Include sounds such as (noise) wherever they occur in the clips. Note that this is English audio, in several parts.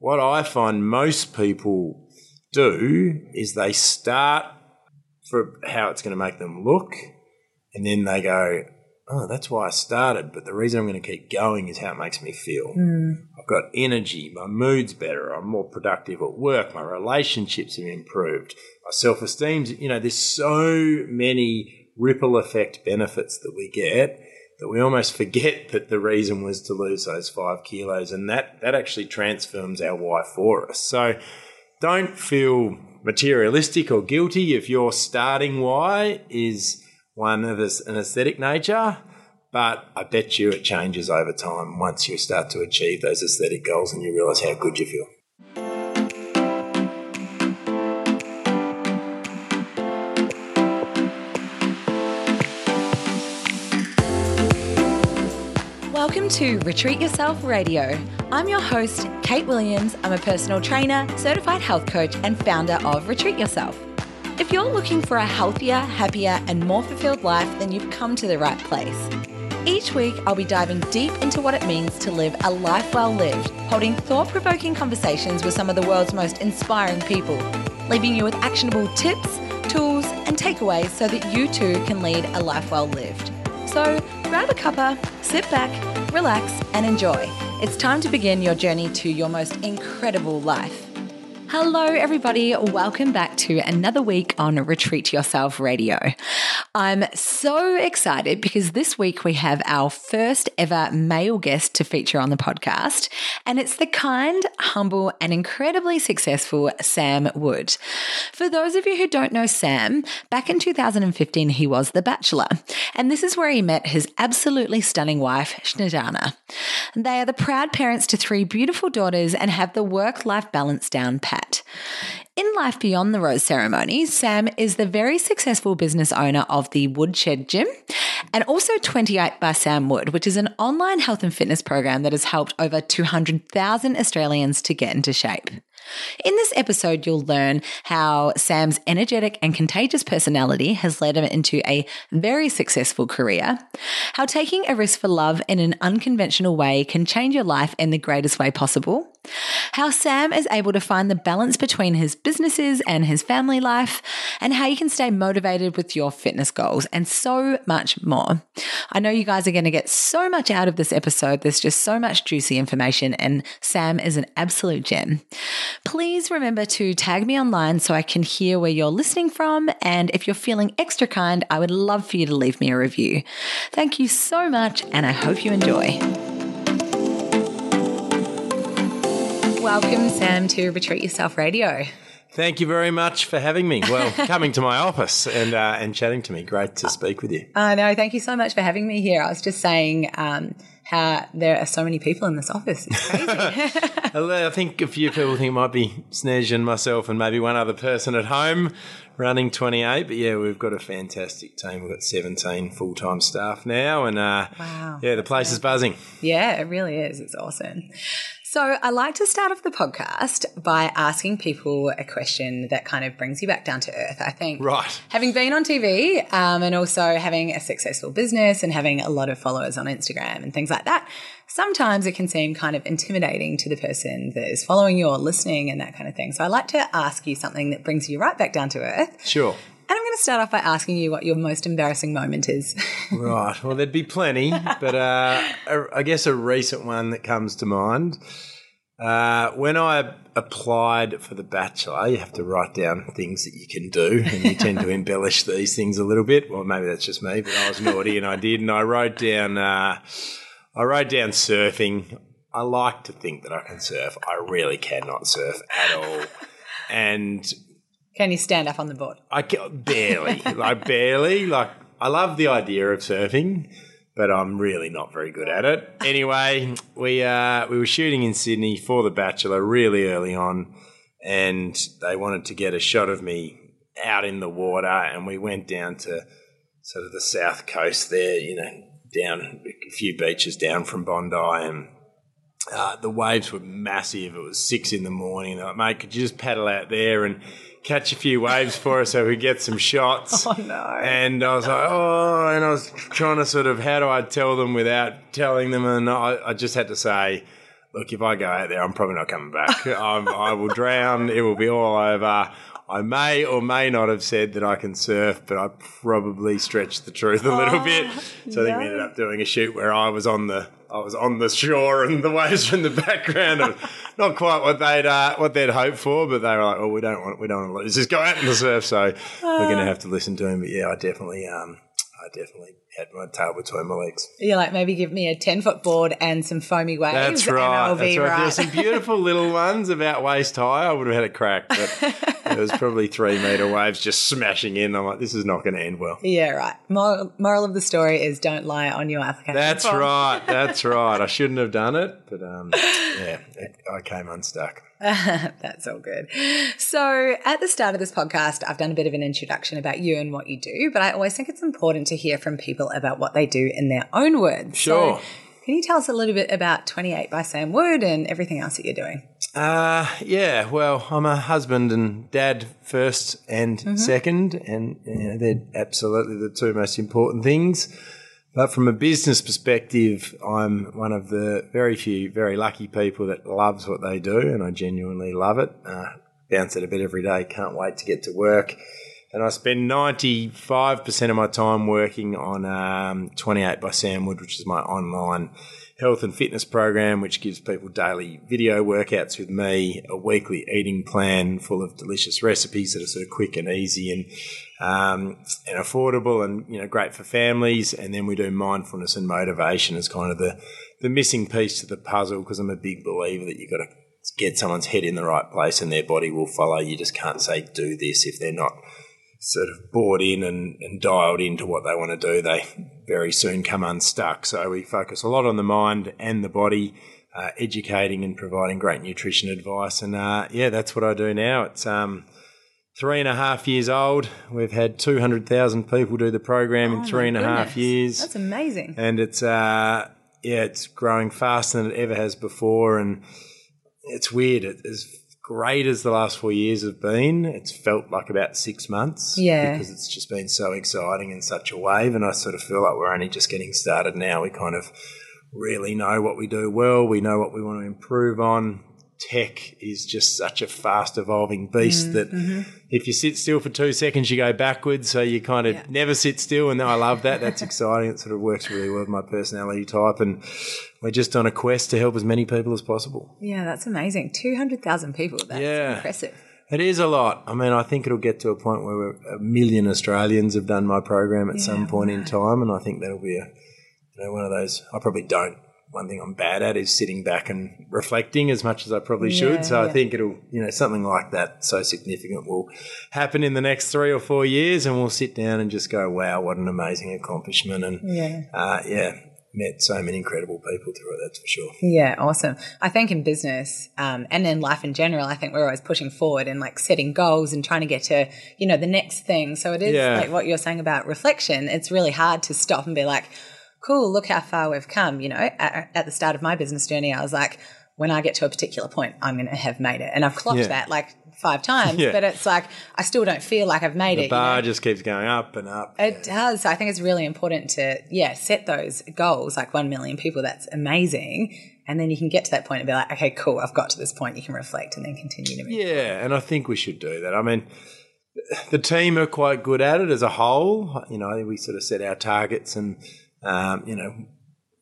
what I find most people do is they start for how it's going to make them look, and then they go, "Oh, that's why I started." But the reason I'm going to keep going is how it makes me feel. Mm. I've got energy, my mood's better, I'm more productive at work, my relationships have improved, my self esteem's. You know, there's so many ripple effect benefits that we get that we almost forget that the reason was to lose those five kilos, and that that actually transforms our why for us. So don't feel materialistic or guilty if your starting why is one of an aesthetic nature. But I bet you it changes over time once you start to achieve those aesthetic goals and you realize how good you feel. To Retreat Yourself Radio. I'm your host, Kate Williams. I'm a personal trainer, certified health coach, and founder of Retreat Yourself. If you're looking for a healthier, happier, and more fulfilled life, then you've come to the right place. Each week, I'll be diving deep into what it means to live a life well lived, holding thought provoking conversations with some of the world's most inspiring people, leaving you with actionable tips, tools, and takeaways so that you too can lead a life well lived. So grab a cuppa, sit back, relax, and enjoy. It's time to begin your journey to your most incredible life. Hello, everybody. Welcome back to another week on Retreat Yourself Radio. I'm so excited because this week we have our first ever male guest to feature on the podcast, and it's the kind, humble, and incredibly successful Sam Wood. For those of you who don't know Sam, back in 2015 he was The Bachelor, and this is where he met his absolutely stunning wife, Snezana. They are the proud parents to three beautiful daughters and have the work life balance down pat. In Life Beyond the Rose Ceremony, Sam is the very successful business owner of the Woodshed Gym and also 28 by Sam Wood, which is an online health and fitness program that has helped over 200,000 Australians to get into shape. In this episode, you'll learn how Sam's energetic and contagious personality has led him into a very successful career, how taking a risk for love in an unconventional way can change your life in the greatest way possible, how Sam is able to find the balance between his businesses and his family life, and how you can stay motivated with your fitness goals, and so much more. I know you guys are going to get so much out of this episode. There's just so much juicy information, and Sam is an absolute gem. Please remember to tag me online so I can hear where you're listening from. And if you're feeling extra kind, I would love for you to leave me a review. Thank you so much, and I hope you enjoy. Welcome, Sam, to Retreat Yourself Radio. Thank you very much for having me. Well, (laughs) coming to my office and uh, and chatting to me. Great to speak with you. I know. Thank you so much for having me here. I was just saying um, how there are so many people in this office. It's crazy. (laughs) I think a few people think it might be Snez and myself and maybe one other person at home running 28. But yeah, we've got a fantastic team. We've got 17 full time staff now. And uh, Wow. yeah, the place is buzzing. Yeah, it really is. It's awesome. So, I like to start off the podcast by asking people a question that kind of brings you back down to earth. I think Right. having been on TV um, and also having a successful business and having a lot of followers on Instagram and things like that, sometimes it can seem kind of intimidating to the person that is following you or listening and that kind of thing. So, I like to ask you something that brings you right back down to earth. Sure. And I'm going to start off by asking you what your most embarrassing moment is. (laughs) Right. Well, there'd be plenty, but uh, I guess a recent one that comes to mind. Uh, when I applied for The Bachelor, you have to write down things that you can do, and you tend to (laughs) embellish these things a little bit. Well, maybe that's just me, but I was naughty and I did, and I wrote down. Uh, I wrote down surfing. I like to think that I can surf. I really cannot surf at all, and Can you stand up on the board? I ca- barely, like barely. Like I love the idea of surfing, but I'm really not very good at it. Anyway, we uh, we were shooting in Sydney for The Bachelor really early on, and they wanted to get a shot of me out in the water, and we went down to sort of the south coast there, you know, down a few beaches down from Bondi, and uh, the waves were massive. It was six in the morning. They're like, mate, could you just paddle out there and catch a few waves for us so we get some shots? (laughs) Oh, no. And I was like, oh, and I was trying to sort of, how do I tell them without telling them? And I, I just had to say, look, if I go out there, I'm probably not coming back. (laughs) I'm, I will drown. It will be all over. I may or may not have said that I can surf, but I probably stretched the truth a little Oh, bit. So I think we ended up doing a shoot where I was on the I was on the shore and the waves were in the background. Not quite what they'd uh, what they'd hoped for, but they were like, "Oh, we don't want we don't want to lose. Just go out in the surf." So we're going to have to listen to him. But yeah, I definitely um I definitely had my tail between my legs. You're like, maybe give me a 10 foot board and some foamy waves. That's And right. I'll That's be right. right. There were some beautiful (laughs) little ones about waist high. I would have had a crack, but there was probably three meter waves just smashing in. I'm like, this is not going to end well. yeah, right. Moral, moral of the story is don't lie on your application. That's form. right. That's right. I shouldn't have done it, but um, (laughs) yeah, it, I came unstuck. (laughs) That's all good. So, at the start of this podcast, I've done a bit of an introduction about you and what you do, but I always think it's important to hear from people about what they do in their own words. Sure. So, can you tell us a little bit about 28 by Sam Wood and everything else that you're doing? Uh, yeah, well, I'm a husband and dad first and second, and you know, they're absolutely the two most important things. But from a business perspective, I'm one of the very few, very lucky people that loves what they do, and I genuinely love it. Uh, bounce it a bit every day, can't wait to get to work. And I spend 95% of my time working on um, 28 by Sam Wood, which is my online health and fitness program, which gives people daily video workouts with me, a weekly eating plan full of delicious recipes that are sort of quick and easy and um, and affordable and you know great for families. And then we do mindfulness and motivation as kind of the the missing piece to the puzzle because I'm a big believer that you've got to get someone's head in the right place and their body will follow. You just can't say do this if they're not sort of bought in and, and dialed into what they want to do, they very soon come unstuck. So we focus a lot on the mind and the body, uh, educating and providing great nutrition advice. And uh, yeah, that's what I do now. It's um, three and a half years old. We've had 200,000 people do the program Oh in three and a half goodness. years That's amazing. and it's uh, yeah, it's growing faster than it ever has before, and it's weird. It, as great as the last four years have been, it's felt like about six months. Yeah. because it's just been so exciting and such a wave, and I sort of feel like we're only just getting started now. We kind of really know what we do well. We know what we want to improve on. Tech is just such a fast evolving beast Mm, that mm-hmm. if you sit still for two seconds, you go backwards. So you kind of Yeah. never sit still. And I love that. That's exciting. It sort of works really well with my personality type. And we're just on a quest to help as many people as possible. Yeah, that's amazing. 200,000 people. That's Yeah. impressive. It is a lot. I mean, I think it'll get to a point where we're, a million Australians have done my program at some point in time, and I think that'll be a, you know, one of those. I probably don't. One thing I'm bad at is sitting back and reflecting as much as I probably Yeah, should. So yeah. I think it'll, you know, something like that so significant will happen in the next three or four years, and we'll sit down and just go, "Wow, what an amazing accomplishment!" And Yeah. uh, yeah, met so many incredible people through it. That's for sure. Yeah, awesome. I think in business um, and in life in general, I think we're always pushing forward and like setting goals and trying to get to, you know, the next thing. So it is Yeah. like what you're saying about reflection. It's really hard to stop and be like, cool, look how far we've come. You know, at, at the start of my business journey, I was like, when I get to a particular point, I'm going to have made it. And I've clocked Yeah. that like five times, Yeah. but it's like, I still don't feel like I've made The it. you bar know? just keeps going up and up. It does. So I think it's really important to, yeah, set those goals, like 1 million people. That's amazing. And then you can get to that point and be like, okay, cool, I've got to this point. You can reflect and then continue to move. Yeah, and I think we should do that. I mean, the team are quite good at it as a whole. You know, we sort of set our targets, and um, you know,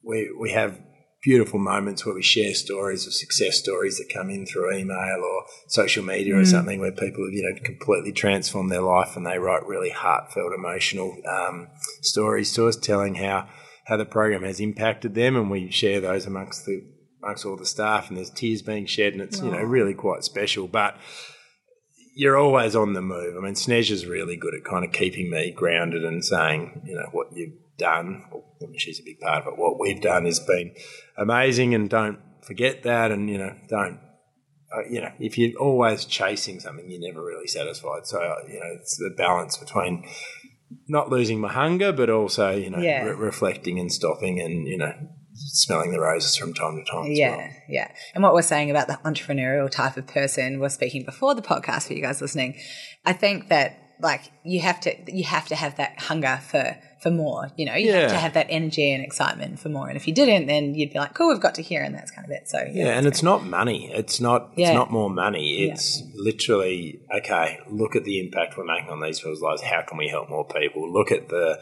we we have beautiful moments where we share stories of success stories that come in through email or social media or something where people have you know completely transformed their life and they write really heartfelt, emotional um, stories to us, telling how how the program has impacted them, and we share those amongst the amongst all the staff, and there's tears being shed, and it's you know really quite special, but you're always on the move. I mean, Snez is really good at kind of keeping me grounded and saying, you know, what you've done. I mean, she's a big part of it. What we've done has been amazing, and don't forget that. And you know, don't. Uh, you know, if you're always chasing something, you're never really satisfied. So, uh, you know, it's the balance between not losing my hunger, but also, you know, Yeah. re- reflecting and stopping and, you know, smelling the roses from time to time. as Yeah, well. yeah. And what we're saying about the entrepreneurial type of person, we're speaking before the podcast for you guys listening. I think that like you have to you have to have that hunger for for more. You know, you Yeah. have to have that energy and excitement for more. And if you didn't, then you'd be like, cool, we've got to here. And that's kind of it. So, Yeah, and it's not money. It's not. Yeah. It's not more money. It's literally okay. Look at the impact we're making on these people's lives. How can we help more people? Look at the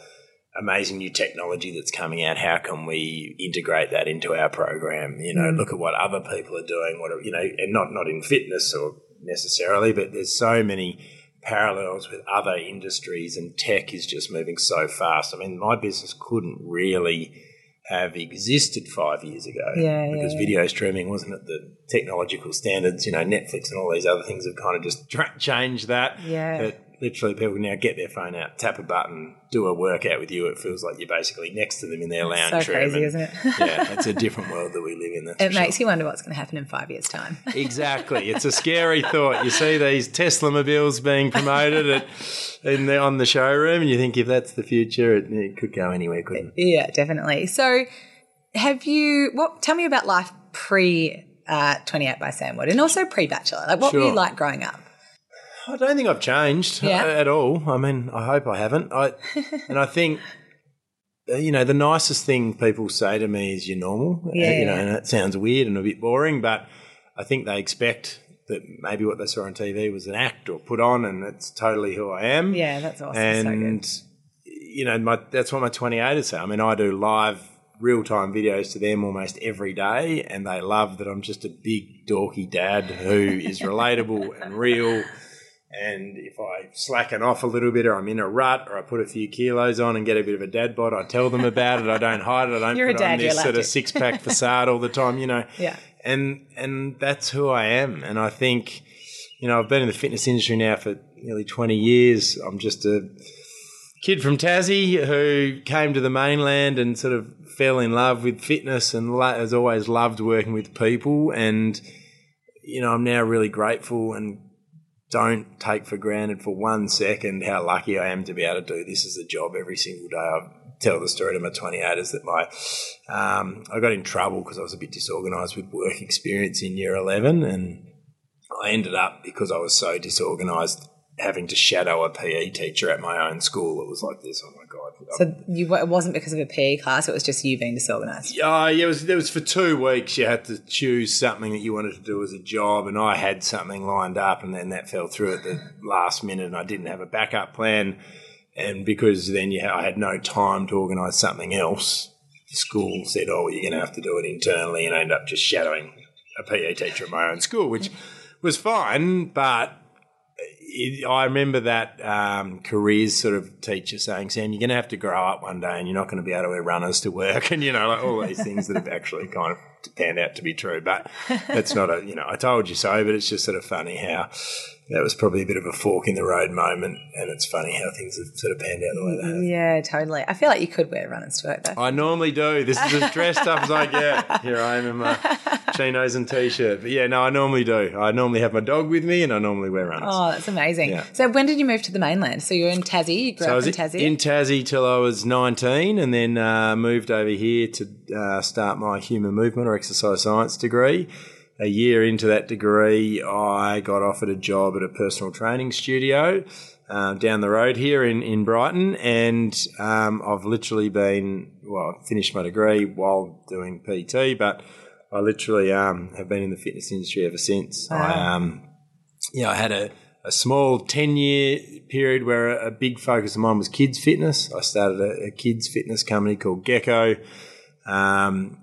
amazing new technology that's coming out. How can we integrate that into our program? You know, mm. look at what other people are doing. What are, you know, and not not in fitness or necessarily, but there's so many parallels with other industries, and tech is just moving so fast. I mean, my business couldn't really have existed five years ago Yeah, because yeah. video streaming wasn't at the technological standards. You know, Netflix and all these other things have kind of just tra- changed that. Yeah. But literally, people now get their phone out, tap a button, do a workout with you. It feels like you're basically next to them in their lounge so room. crazy, and- isn't it? (laughs) yeah, it's a (laughs) different world that we live in. That's it makes sure. you wonder what's going to happen in five years' time. (laughs) Exactly, it's a scary thought. You see these Tesla mobiles being promoted at, in the, on the showroom, and you think if that's the future, it, it could go anywhere, couldn't it? yeah, definitely. So, have you, what, tell me about life pre uh, 28 by Sam Wood and also pre Bachelor. Like, what were you like growing up? I don't think I've changed Yeah. uh, at all. I mean, I hope I haven't. I (laughs) and I think uh, you know the nicest thing people say to me is you're normal. Uh, Yeah. you know, and that sounds weird and a bit boring, but I think they expect that maybe what they saw on TV was an act or put on, and it's totally who I am. Yeah, that's awesome. and good. you know, my, that's what my 28ers say. I mean, I do live real time videos to them almost every day, and they love that I'm just a big dorky dad who is relatable and real. (laughs) And if I slacken off a little bit, or I'm in a rut, or I put a few kilos on and get a bit of a dad bod, I tell them about it. I don't hide it. I don't You're put on dad, you're this sort of six pack facade all the time. You know, (laughs) Yeah. and and that's who I am. And I think, you know, I've been in the fitness industry now for nearly twenty years. I'm just a kid from Tassie who came to the mainland and sort of fell in love with fitness and has always loved working with people. And you know, I'm now really grateful and don't take for granted for one second how lucky I am to be able to do this as a job every single day. I tell the story to my 28ers that my um, I got in trouble because I was a bit disorganised with work experience in year 11 and I ended up because I was so disorganised having to shadow a PE teacher at my own school. It was like this. Oh my god! So, you, it wasn't because of a PE class, it was just you being disorganized. Uh, yeah, it was, it was for two weeks. You had to choose something that you wanted to do as a job, and I had something lined up, and then that fell through at the last minute, and I didn't have a backup plan. And because then you ha- I had no time to organise something else, the school said, "Oh, well, you're going to have to do it internally," and I ended up just shadowing a PE teacher at my own school, which was fine, but it, I remember that um, careers sort of teacher saying, Sam, you're going to have to grow up one day and you're not going to be able to wear runners to work. (laughs) And, you know, like all these things that have actually kind of panned out to be true. But that's not a, you know, I told you so, but it's just sort of funny how that was probably a bit of a fork in the road moment. And it's funny how things have sort of panned out the way they have. Yeah, totally. I feel like you could wear runners to work though. I normally do. This is as dressed up as I get. Here I am in my chinos and t-shirt. But yeah, no, I normally do. I normally have my dog with me and I normally wear runners. Oh, that's amazing. Yeah. So when did you move to the mainland? So you were in Tassie, you grew So I up was in Tassie? in Tassie till I was 19 and then uh, moved over here to uh, start my human movement or exercise science degree. A year into that degree, I got offered a job at a personal training studio uh, down the road here in, in Brighton. And um, I've literally been, well, I finished my degree while doing PT, but I literally um, have been in the fitness industry ever since. I, um, yeah, I had a, a small 10 year period where a, a big focus of mine was kids fitness. I started a, a kids fitness company called Gecko. Um,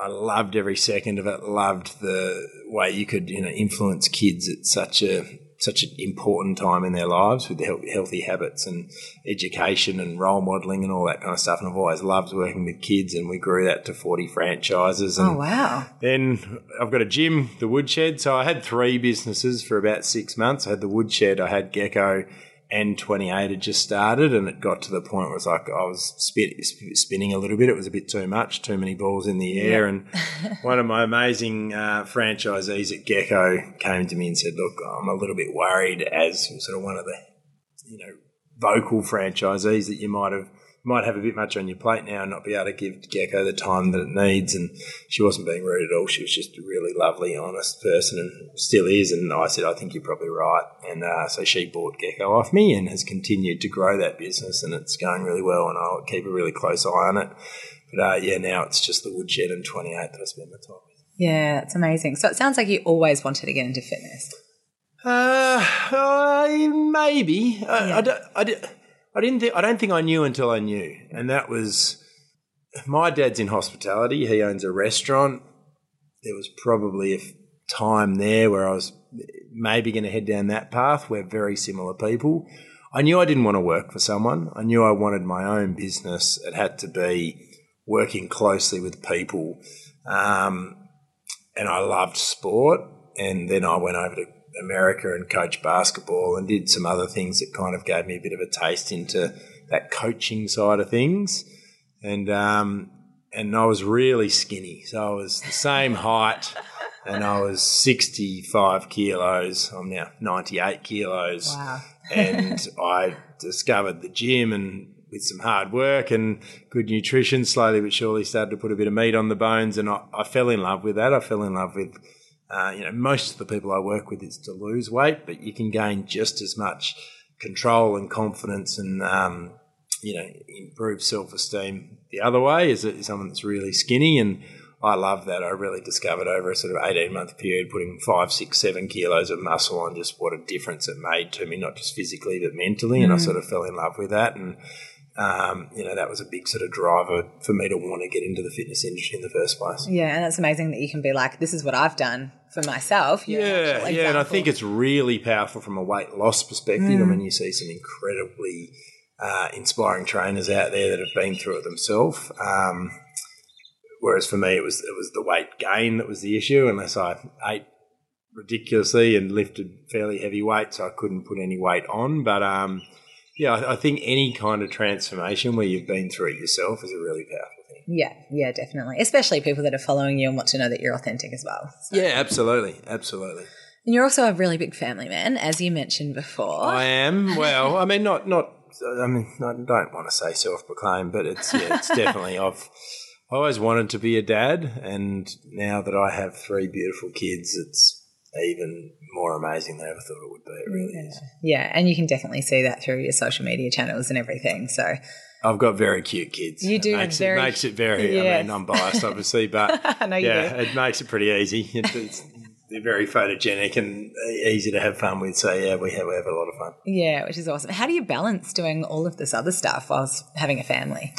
I loved every second of it. Loved the way you could, you know, influence kids at such a such an important time in their lives with healthy, healthy habits and education and role modelling and all that kind of stuff. And I've always loved working with kids, and we grew that to forty franchises. And oh, wow. then I've got a gym, the Woodshed. So I had three businesses for about six months. I had the Woodshed, I had Gecko, and 28 had just started. And it got to the point where it was like I was spin, spinning a little bit. It was a bit too much, too many balls in the air. And (laughs) one of my amazing uh, franchisees at Gecko came to me and said, Look, I'm a little bit worried as sort of one of the, you know, vocal franchisees that you might have might have a bit much on your plate now and not be able to give Gecko the time that it needs. And she wasn't being rude at all. She was just a really lovely, honest person and still is. And I said, I think you're probably right. And uh, so she bought Gecko off me and has continued to grow that business and it's going really well. And I'll keep a really close eye on it. But uh, yeah, now it's just the woodshed and 28 that I spend my time with. Yeah, it's amazing. So it sounds like you always wanted to get into fitness. Uh, uh maybe. I, yeah. I, don't, I, I didn't I don't think I knew until I knew, and that was my dad's in hospitality. He owns a restaurant. There was probably a time there where I was maybe going to head down that path. We're very similar people. I knew I didn't want to work for someone. I knew I wanted my own business. It had to be working closely with people, um, and I loved sport. And then I went over to America and coached basketball and did some other things that kind of gave me a bit of a taste into that coaching side of things. And um, and I was really skinny, so I was the same height, and I was sixty five kilos. I'm now ninety eight kilos. Wow. and I discovered the gym and with some hard work and good nutrition, slowly but surely started to put a bit of meat on the bones, and I, I fell in love with that. I fell in love with uh, you know, most of the people I work with is to lose weight, but you can gain just as much control and confidence and, um, you know, improve self esteem the other way is, someone that's really skinny. And I love that. I really discovered over a sort of 18 month period, putting five, six, seven kilos of muscle on, just what a difference it made to me, not just physically, but mentally. Mm. And I mm. sort of fell in love with that. And, um, you know, that was a big sort of driver for me to want to get into the fitness industry in the first place. Yeah, and it's amazing that you can be like, this is what I've done for myself. yeah, yeah, and I think it's really powerful from a weight loss perspective. Mm. I mean, you see some incredibly uh, inspiring trainers out there that have been through it themselves. Um, whereas for me, it was it was the weight gain that was the issue. Unless I ate ridiculously and lifted fairly heavy weights, I couldn't put any weight on. But um, yeah, I think any kind of transformation where you've been through it yourself is a really powerful thing. Yeah, yeah, definitely. Especially people that are following you and want to know that you're authentic as well. So. Yeah, absolutely, absolutely. And you're also a really big family man, as you mentioned before. I am. Well, I mean, not not. I mean, I don't want to say self-proclaimed, but it's yeah, it's (laughs) definitely. I've always wanted to be a dad, and now that I have three beautiful kids, it's even more amazing than I ever thought it would be. It really yeah. is. Yeah, and you can definitely see that through your social media channels and everything. So I've got very cute kids. You do. It makes, very, it, makes it very. Yes. I mean, I'm biased, obviously, (laughs) but yeah, it makes it pretty easy. It's, they're very photogenic and easy to have fun with. So yeah, we have we have a lot of fun. Yeah, which is awesome. How do you balance doing all of this other stuff whilst having a family?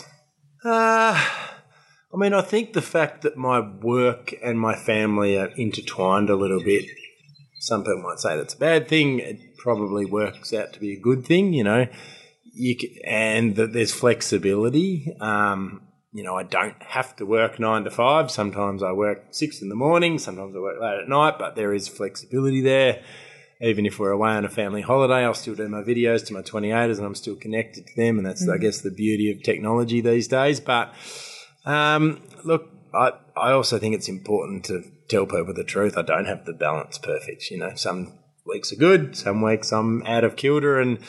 Uh I mean, I think the fact that my work and my family are intertwined a little bit some people might say that's a bad thing. It probably works out to be a good thing, you know. You can, and that there's flexibility. Um, you know, I don't have to work nine to five. Sometimes I work six in the morning. Sometimes I work late at night. But there is flexibility there. Even if we're away on a family holiday, I'll still do my videos to my 28ers and I'm still connected to them. And that's, mm-hmm. I guess, the beauty of technology these days. But um, look, I, I also think it's important to tell people the truth. I don't have the balance perfect. You know, some weeks are good, some weeks I'm out of kilter, and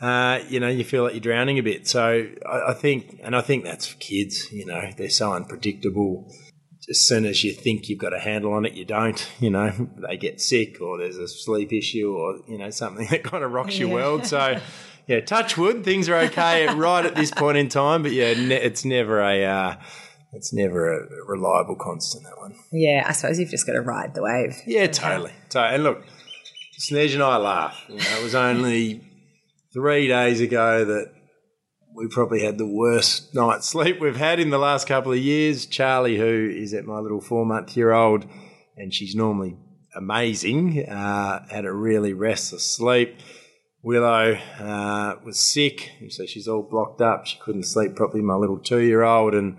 uh, you know, you feel like you're drowning a bit. So I, I, think, and I think that's for kids. You know, they're so unpredictable. As soon as you think you've got a handle on it, you don't. You know, they get sick, or there's a sleep issue, or you know, something (laughs) that kind of rocks yeah. your world. So. Yeah, touch wood. Things are okay (laughs) right at this point in time, but yeah, ne- it's never a uh, it's never a reliable constant that one. Yeah, I suppose you've just got to ride the wave. Yeah, totally. So, and look, Snez and I laugh. You know, it was only three days ago that we probably had the worst (laughs) night's sleep we've had in the last couple of years. Charlie, who is at my little four month year old, and she's normally amazing, uh, had a really restless sleep. Willow uh, was sick, so she's all blocked up. She couldn't sleep properly. My little two year old, and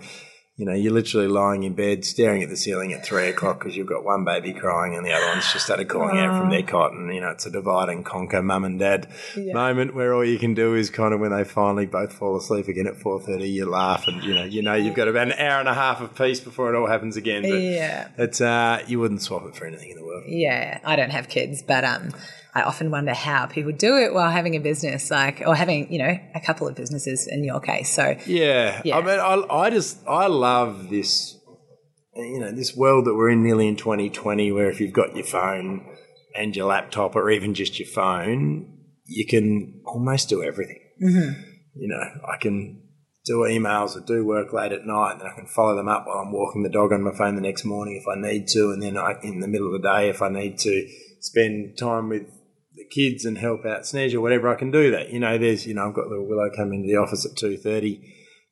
you know, you're literally lying in bed staring at the ceiling at three o'clock because you've got one baby crying and the other one's just started calling out from their cot. And, you know, it's a divide and conquer mum and dad yeah. moment where all you can do is kind of when they finally both fall asleep again at 4.30, you laugh and, you know, you know you've got about an hour and a half of peace before it all happens again. But yeah. It's, uh, you wouldn't swap it for anything in the world. Yeah. I don't have kids, but, um, I often wonder how people do it while having a business, like, or having, you know, a couple of businesses in your case. So, Yeah. Yeah. I mean, I, I just, I love this, you know, this world that we're in nearly in 2020 where if you've got your phone and your laptop or even just your phone, you can almost do everything. Mm-hmm. You know, I can do emails or do work late at night and then I can follow them up while I'm walking the dog on my phone the next morning if I need to. And then I, in the middle of the day, if I need to spend time with the kids and help out Snez or whatever, I can do that. You know, there's, you know, I've got little Willow coming into the office at 2.30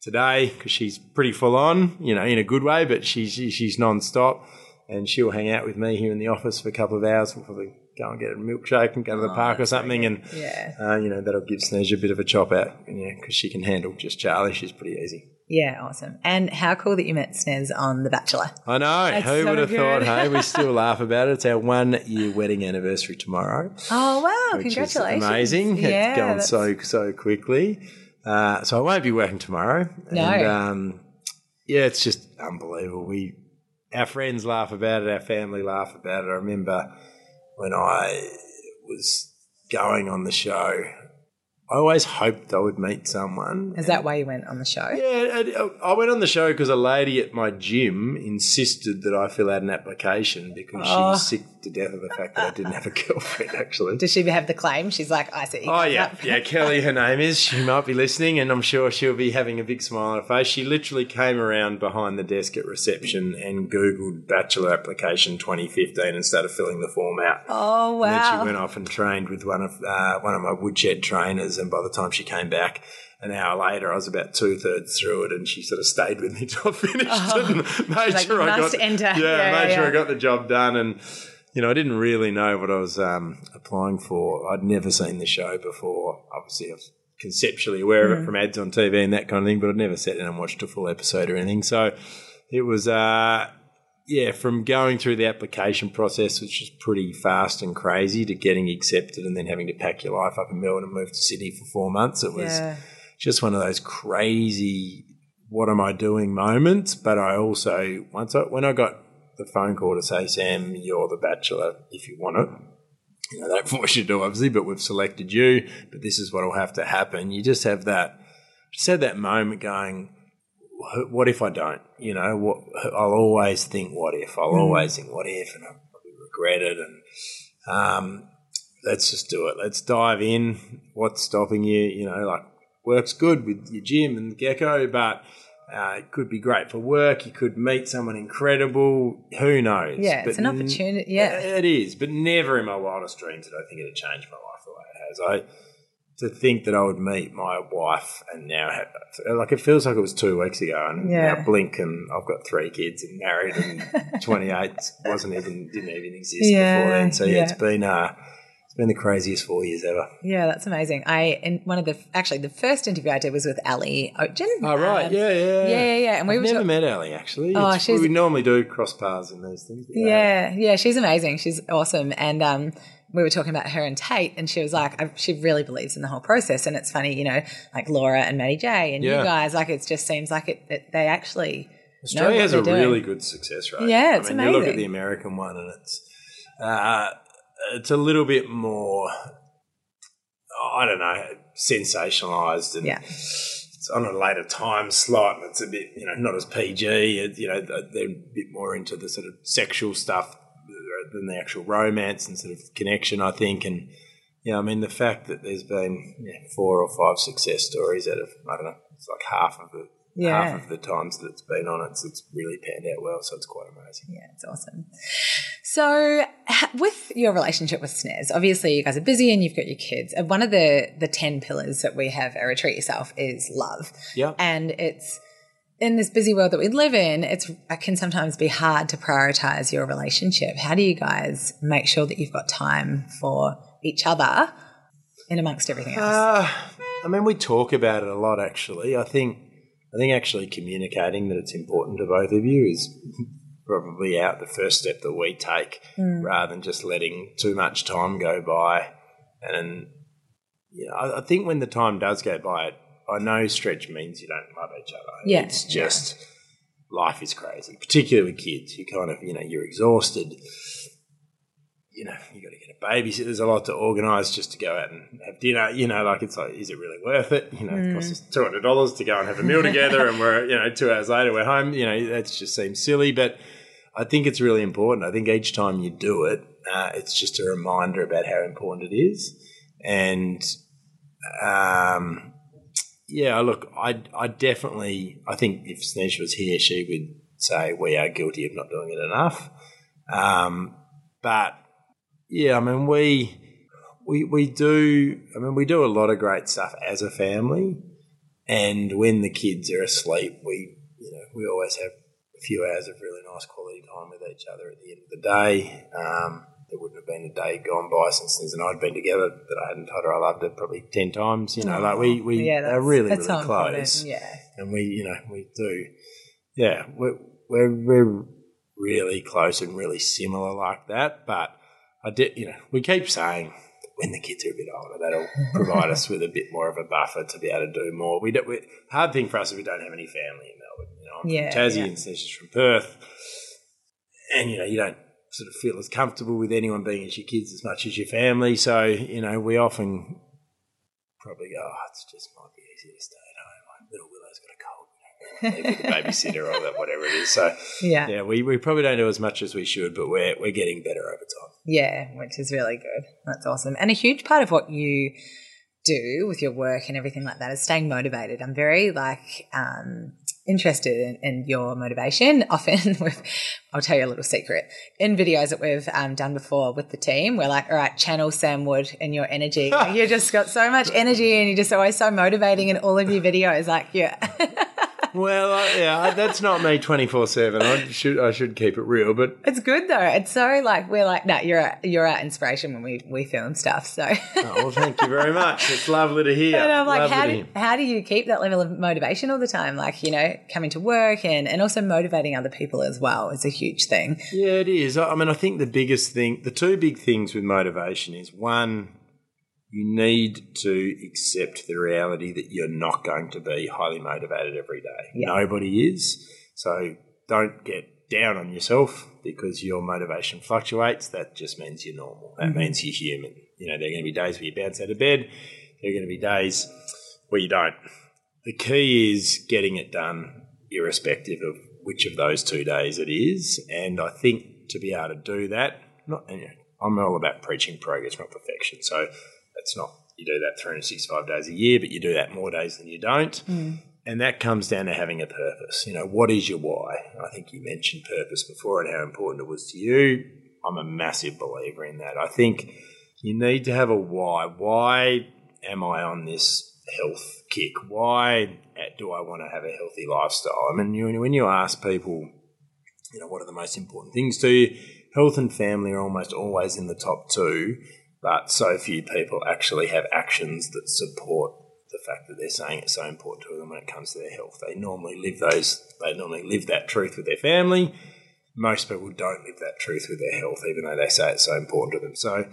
today because she's pretty full on, you know, in a good way, but she's, she's non-stop and she'll hang out with me here in the office for a couple of hours. We'll probably go and get a milkshake and go to the park or something and, yeah. uh, you know, that'll give Snez a bit of a chop out, yeah, because she can handle just Charlie. She's pretty easy. Yeah, awesome. And how cool that you met Snez on The Bachelor. I know. That's Who so would have good. thought? Hey, we (laughs) still laugh about it. It's our one year wedding anniversary tomorrow. Oh, wow. which is Congratulations. amazing. Yeah, it's gone that's- so so quickly. Uh, so I won't be working tomorrow. No. And, um, yeah, it's just unbelievable. We our friends laugh about it. Our family laugh about it. I remember when I was going on the show. I always hoped I would meet someone. Is that why you went on the show? Yeah, uh, I went on the show because a lady at my gym insisted that I fill out an application because she Oh. was sick to death of the fact that I didn't have a (laughs) girlfriend, actually. Does she have the claim? She's like, I see. Oh yeah, (laughs) yeah. Kelly, her name is. She might be listening, and I'm sure she'll be having a big smile on her face. She literally came around behind the desk at reception and googled Bachelor Application 2015 and started filling the form out. Oh, wow. And then she went off and trained with one of uh, one of my woodshed trainers, and by the time she came back. An hour later, I was about two thirds through it, and she sort of stayed with me till I finished it and (laughs) made Oh. like, sure I got enter." Yeah, Yeah, made sure yeah. I got the job done. And you know, I didn't really know what I was um, applying for. I'd never seen the show before. Obviously, I was conceptually aware of it from ads on TV and that kind of thing, but I'd never sat down and watched a full episode or anything. So it was, uh, yeah, from going through the application process, which is pretty fast and crazy, to getting accepted and then having to pack your life up in Melbourne and move to Sydney for four months. It was Yeah. just one of those crazy what am I doing moments. But I also once I when I got the phone call to say, Sam, you're the bachelor if you want it. You know, they don't (laughs) force you to obviously, but we've selected you, but this is what will have to happen. You just have that just had that moment going, what if I don't? You know, what I'll always think what if. I'll always think what if and I'll regret it and um let's just do it. Let's dive in. What's stopping you? You know, like work's good with your gym and gecko, but uh, it could be great for work. You could meet someone incredible. Who knows? Yeah, it's But an opportunity. Yeah. it is. But never in my wildest dreams did I think it'd change my life the way it has. I to think that I would meet my wife and now have like it feels like it was two weeks ago and Yeah. now blink and I've got three kids and married and (laughs) 28 wasn't even didn't even exist Yeah, before then. So yeah, yeah. it's been uh it's been the craziest four years ever. Yeah, that's amazing. I in one of the actually the first interview I did was with Ali Oetjen. Oh right, Um, yeah, yeah, yeah, yeah, yeah. And we I've never talk- met Ali actually. Oh, It's- she's- we normally do cross paths in these things. but Yeah, yeah, she's amazing. She's awesome. And um, we were talking about her and Taite, and she was like, I, she really believes in the whole process. And it's funny, you know, like Laura and Matty J and Yeah. you guys, like it just seems like it, it they actually. Australia has a doing. really good success rate. Yeah, it's I mean, You look at the American one, and it's uh, it's a little bit more. I don't know, sensationalized and Yeah. it's on a later time slot. And it's a bit, you know, not as PG. It, you know, they're a bit more into the sort of sexual stuff than the actual romance and sort of connection. I think, and yeah, I mean the fact that there's been yeah, four or five success stories out of I don't know, it's like half of the Yeah. half of the times that it's been on, it's it's really panned out well. So it's quite amazing. Yeah, it's awesome. So, with your relationship with Snez, obviously you guys are busy and you've got your kids. And one of the the ten pillars that we have at Retreat Yourself is love. Yeah. and it's in this busy world that we live in. It's it can sometimes be hard to prioritize your relationship. How do you guys make sure that you've got time for each other in amongst everything else? Uh, I mean, we talk about it a lot. Actually, I think I think actually communicating that it's important to both of you is probably out the first step that we take, hmm. rather than just letting too much time go by. And you know, I, I think when the time does go by, I know stretch means you don't love each other. Yeah. it's just life is crazy, particularly with kids. You kind of you know you're exhausted. you know, you got to get a babysitter. There's a lot to organise just to go out and have dinner. You know, like it's like, is it really worth it? You know, it costs us two hundred dollars to go and have a meal together, and we're you know two hours later we're home. You know, that just seems silly, but I think it's really important. I think each time you do it, uh, it's just a reminder about how important it is, and um, yeah, look, I I definitely I think if Snez was here, she would say we are guilty of not doing it enough. Um, but yeah, I mean we we we do. I mean we do a lot of great stuff as a family, and when the kids are asleep, we you know we always have a few hours of really nice quality time with each other at the end of the day. Um, there wouldn't have been a day gone by since Liz and I'd been together that I hadn't told her I loved her probably ten times. You know, like we we Yeah, are really really close important, Yeah. and we you know we do yeah we're, we're we're really close and really similar like that but i did you know we keep saying when the kids are a bit older that'll provide us with a bit more of a buffer to be able to do more. We don't we, hard thing for us is we don't have any family in melbourne you know. I'm Yeah, from tassie yeah. and Snez from perth. And you know you don't sort of feel as comfortable with anyone being as your kids as much as your family. So you know we often probably go oh it's just might be easier to stay at home. Like little willow's got a cold you know, leave with the babysitter or whatever it is. So Yeah. yeah we, we probably don't do as much as we should but we're we're getting better over time Yeah, which is really good. That's awesome. And a huge part of what you do with your work and everything like that is staying motivated. I'm very like um, interested in, in your motivation. (laughs) Often, with I'll tell you a little secret in videos that we've um, done before with the team. We're like, all right, channel Sam Wood and your energy. (laughs) you just got so much energy, and you're just always so motivating in all of your videos. Like, yeah, (laughs) well uh, yeah that's not me 24-7 i should i should keep it real but it's good though. It's so like we're like, no, you're our, you're our inspiration when we we film stuff. So. oh, well thank you very much it's lovely to hear And I'm like, Lovely how do, how do you keep that level of motivation all the time? Like, you know, coming to work and, and also motivating other people as well is a huge thing. Yeah, it is. I I mean, I think the biggest thing, the two big things with motivation is one, you need to accept the reality that you're not going to be highly motivated every day. Yeah. Nobody is. So don't get down on yourself because your motivation fluctuates. That just means you're normal. That mm-hmm. means you're human. You know, there are going to be days where you bounce out of bed, there are going to be days where you don't. The key is getting it done irrespective of which of those two days it is. And I think to be able to do that, not I'm all about preaching progress, not perfection. So it's not you do that 365 days a year, but you do that more days than you don't. Hmm. And that comes down to having a purpose. You know, what is your why? I think you mentioned purpose before and how important it was to you. I'm a massive believer in that. I think you need to have a why. Why am I on this health kick? Why do I want to have a healthy lifestyle? I mean, you, when you ask people, you know, what are the most important things to you? Health and family are almost always in the top two, but so few people actually have actions that support the fact that they're saying it's so important to them when it comes to their health. They normally live those, they normally live that truth with their family. Most people don't live that truth with their health, even though they say it's so important to them. So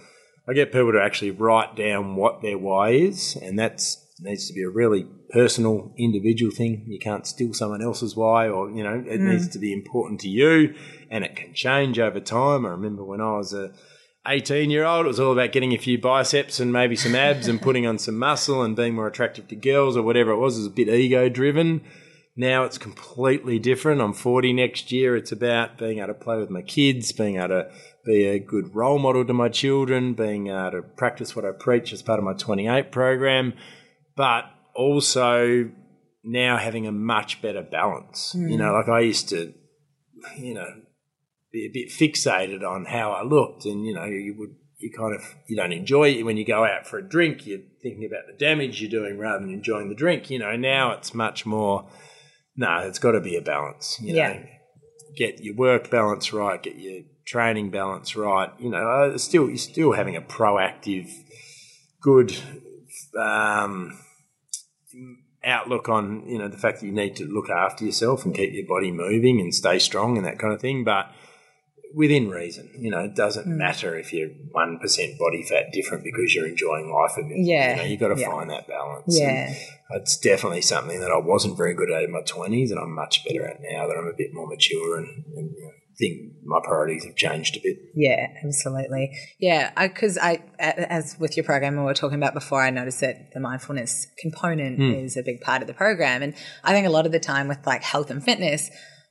I get people to actually write down what their why is, and that's needs to be a really personal, individual thing. You can't steal someone else's why, or you know, it mm. needs to be important to you, and it can change over time. I remember when I was a 18 year old, it was all about getting a few biceps and maybe some abs and putting on some muscle and being more attractive to girls or whatever it was. It was a bit ego driven. Now it's completely different. I'm 40 next year. It's about being able to play with my kids, being able to be a good role model to my children, being able to practice what I preach as part of my 28 program, but also now having a much better balance. You mm. know, like I used to, you know, be a bit fixated on how I looked, and you know, you would you kind of you don't enjoy it when you go out for a drink. You're thinking about the damage you're doing rather than enjoying the drink. You know, now it's much more. No, it's got to be a balance. You Yeah. know, get your work balance right, get your training balance right. You know, uh, still you're still having a proactive, good um, outlook on you know the fact that you need to look after yourself and keep your body moving and stay strong and that kind of thing, but within reason. You know, it doesn't Mm. matter if you're one percent body fat different because you're enjoying life. And Yeah, you know, you got to yeah. find that balance. Yeah. And it's definitely something that I wasn't very good at in my twenties, and I'm much better at now that I'm a bit more mature and, and you know, think my priorities have changed a bit. Yeah, absolutely. Yeah, because I, as with your program we were talking about before, I noticed that the mindfulness component mm. is a big part of the program, and I think a lot of the time with like health and fitness,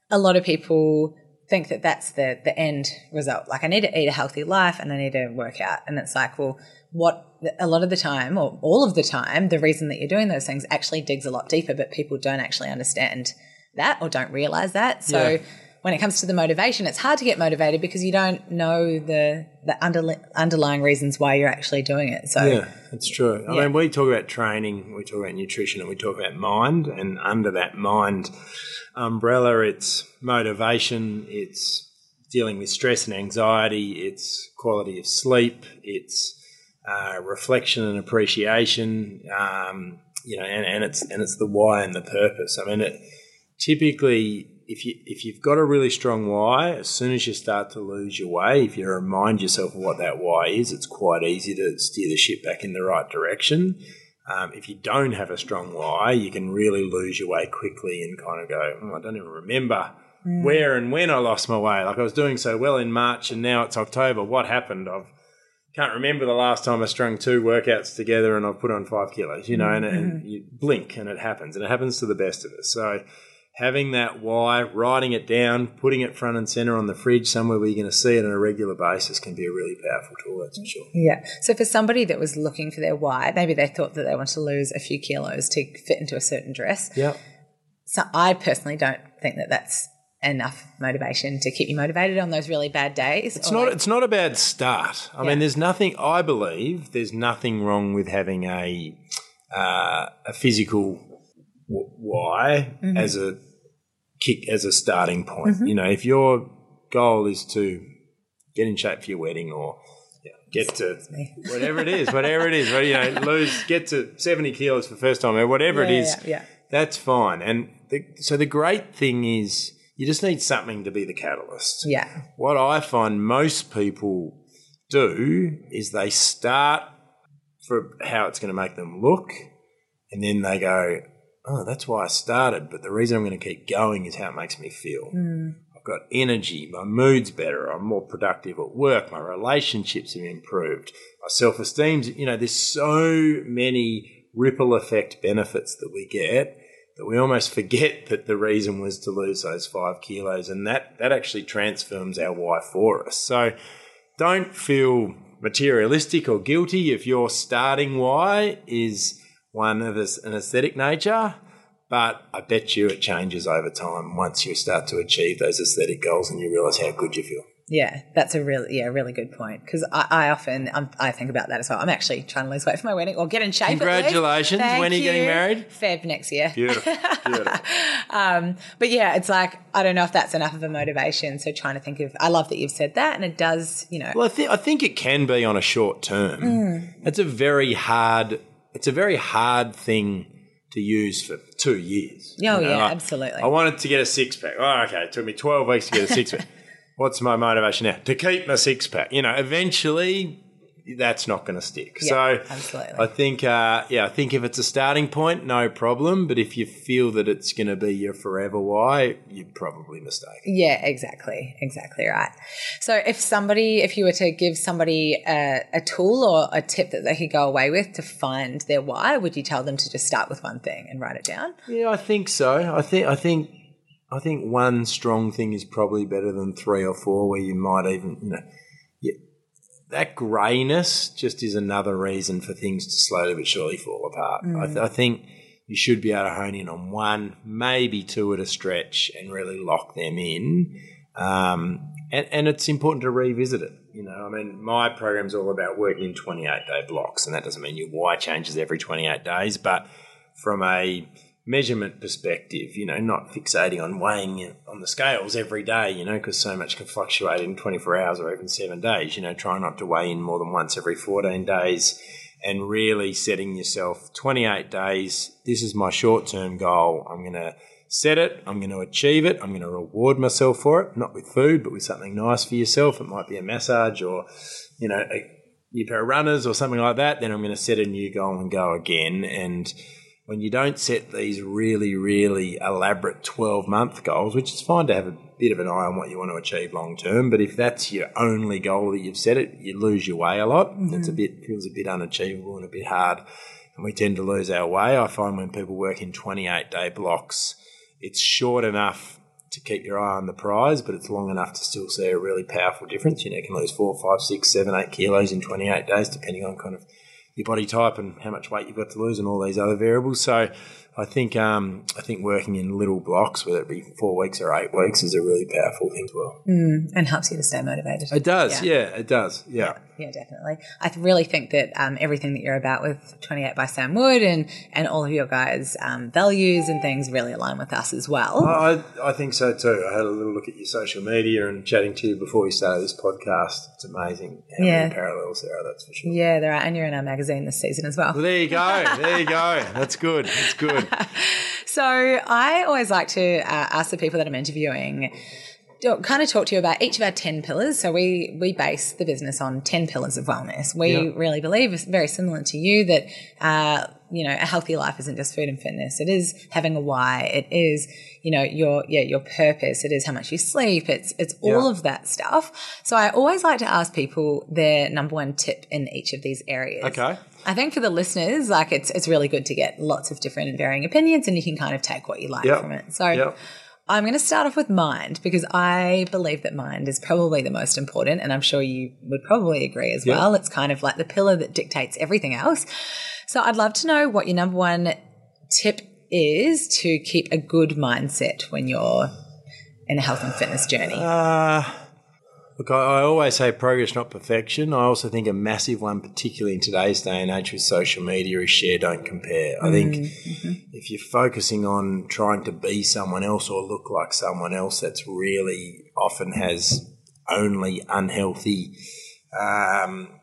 a lot of people think that that's the the end result. Like I need to eat a healthy life and I need to work out, and it's like, well, what a lot of the time or all of the time, the reason that you're doing those things actually digs a lot deeper, but people don't actually understand that or don't realize that. So. Yeah when it comes to the motivation, it's hard to get motivated because you don't know the the under, underlying reasons why you're actually doing it. So yeah, that's true. I mean, we talk about training, we talk about nutrition, and we talk about mind. And under that mind umbrella, it's motivation, it's dealing with stress and anxiety, it's quality of sleep, it's uh, reflection and appreciation. Um, you know, and, and it's and it's the why and the purpose. I mean, it typically if you if you've got a really strong why, as soon as you start to lose your way, if you remind yourself of what that why is, it's quite easy to steer the ship back in the right direction. Um, if you don't have a strong why, you can really lose your way quickly and kind of go, oh, I don't even remember mm. where and when I lost my way. Like I was doing so well in March and now it's October. What happened? I can't remember the last time I strung two workouts together and I've put on five kilos, you know, mm-hmm. and, and mm-hmm. you blink and it happens and it happens to the best of us. So having that why, writing it down, putting it front and center on the fridge somewhere where you're going to see it on a regular basis can be a really powerful tool, that's for sure. Yeah. So for somebody that was looking for their why, maybe they thought that they want to lose a few kilos to fit into a certain dress. Yeah. So I personally don't think that that's enough motivation to keep you motivated on those really bad days. It's not. Like- it's not a bad start. I yeah. mean, there's nothing. I believe there's nothing wrong with having a uh, a physical why mm-hmm. as a kick as a starting point. Mm-hmm. You know, if your goal is to get in shape for your wedding or get to (laughs) whatever it is, whatever it is, you know, lose, get to 70 kilos for the first time, or whatever yeah, it is, yeah, yeah. that's fine. And the, so the great thing is you just need something to be the catalyst. Yeah. What I find most people do is they start for how it's going to make them look, and then they go, oh, that's why I started. But the reason I'm going to keep going is how it makes me feel. Mm. I've got energy, my mood's better, I'm more productive at work, my relationships have improved, my self esteem's, you know, there's so many ripple effect benefits that we get that we almost (laughs) forget that the reason was to lose those five kilos. And that, that actually transforms our why for us. So don't feel materialistic or guilty if your starting why is one of an aesthetic nature, but I bet you it changes over time once you start to achieve those aesthetic goals and you realize how good you feel. Yeah, that's a really yeah really good point because I, I, often um, I think about that as well. I'm actually trying to lose weight for my wedding or get in shape. Congratulations! When are you, you getting married? Feb next year. Beautiful. Beautiful. (laughs) um, but yeah, it's like I don't know if that's enough of a motivation. So trying to think of I love that you've said that, and it does you know. Well, I think I think it can be on a short term. Mm. It's a very hard it's a very hard thing to use for two years. Oh, you know, yeah, like, absolutely. I wanted to get a six pack. Oh, okay. It took me 12 weeks to get a six pack. (laughs) What's my motivation now? To keep my six pack. You know, eventually that's not going to stick. Yeah, so absolutely. I think, uh, yeah, I think if it's a starting point, no problem. But if you feel that it's going to be your forever why, you're probably mistaken. Yeah, exactly, exactly right. So if somebody, if you were to give somebody a, a tool or a tip that they could go away with to find their why, would you tell them to just start with one thing and write it down? Yeah, I think so. I think I think I think one strong thing is probably better than three or four, where you might even you know that greyness just is another reason for things to slowly but surely fall apart. Mm. I, th- I, think you should be able to hone in on one, maybe two at a stretch, and really lock them in. Um, and, and it's important to revisit it. You know, I mean, my program's all about working in 28 day blocks, and that doesn't mean your why changes every 28 days, but from a measurement perspective, you know, not fixating on weighing on the scales every day, you know, because so much can fluctuate in 24 hours or even seven days. You know, try not to weigh in more than once every 14 days and really setting yourself 28 days. This is my short term goal. I'm going to set it. I'm going to achieve it. I'm going to reward myself for it, not with food, but with something nice for yourself. It might be a massage or, you know, a, new pair of runners or something like that. Then I'm going to set a new goal and go again. And, when you don't set these really, really elaborate 12 month goals, which is fine to have a bit of an eye on what you want to achieve long term, but if that's your only goal that you've set it, you lose your way a lot. Mm-hmm. It's a bit, feels a bit unachievable and a bit hard. And we tend to lose our way. I find when people work in 28 day blocks, it's short enough to keep your eye on the prize, but it's long enough to still see a really powerful difference. You know, you can lose four, five, six, seven, eight kilos in 28 days, depending on kind of your body type and how much weight you've got to lose and all these other variables. So I think um, I think working in little blocks, whether it be four weeks or eight weeks, is a really powerful thing as well. and helps you to stay motivated. It does, yeah, it does, yeah. Yeah, definitely. I really think that um, everything that you're about with 28 by Sam Wood and, and all of your guys' um, values and things really align with us as well. I, I think so too. I had a little look at your social media and chatting to you before we started this podcast. It's amazing how Yeah. many parallels there are, that's for sure. yeah, there are, and you're in our magazine this season as well. Well, there you go. There you go. That's good. That's good. (laughs) So I always like to uh, ask the people that I'm interviewing, to kind of talk to you about each of our 10 pillars. So we, we base the business on 10 pillars of wellness. We Yeah. really believe, it's very similar to you, that, uh, you know, a healthy life isn't just food and fitness. It is having a why. It is, you know, your, yeah, your purpose. It is how much you sleep. It's, it's all Yeah. of that stuff. So I always like to ask people their number one tip in each of these areas. Okay. I think for the listeners, like it's it's really good to get lots of different and varying opinions, and you can kind of take what you like Yep. from it. So Yep. I'm going to start off with mind because I believe that mind is probably the most important, and I'm sure you would probably agree as well. It's kind of like the pillar that dictates everything else. So I'd love to know what your number one tip is to keep a good mindset when you're in a health and fitness journey. Uh, look, I, I always say progress, not perfection. I also think a massive one, particularly in today's day and age with social media, is share, don't compare. I think if you're focusing on trying to be someone else or look like someone else, that's really often has only unhealthy. Um,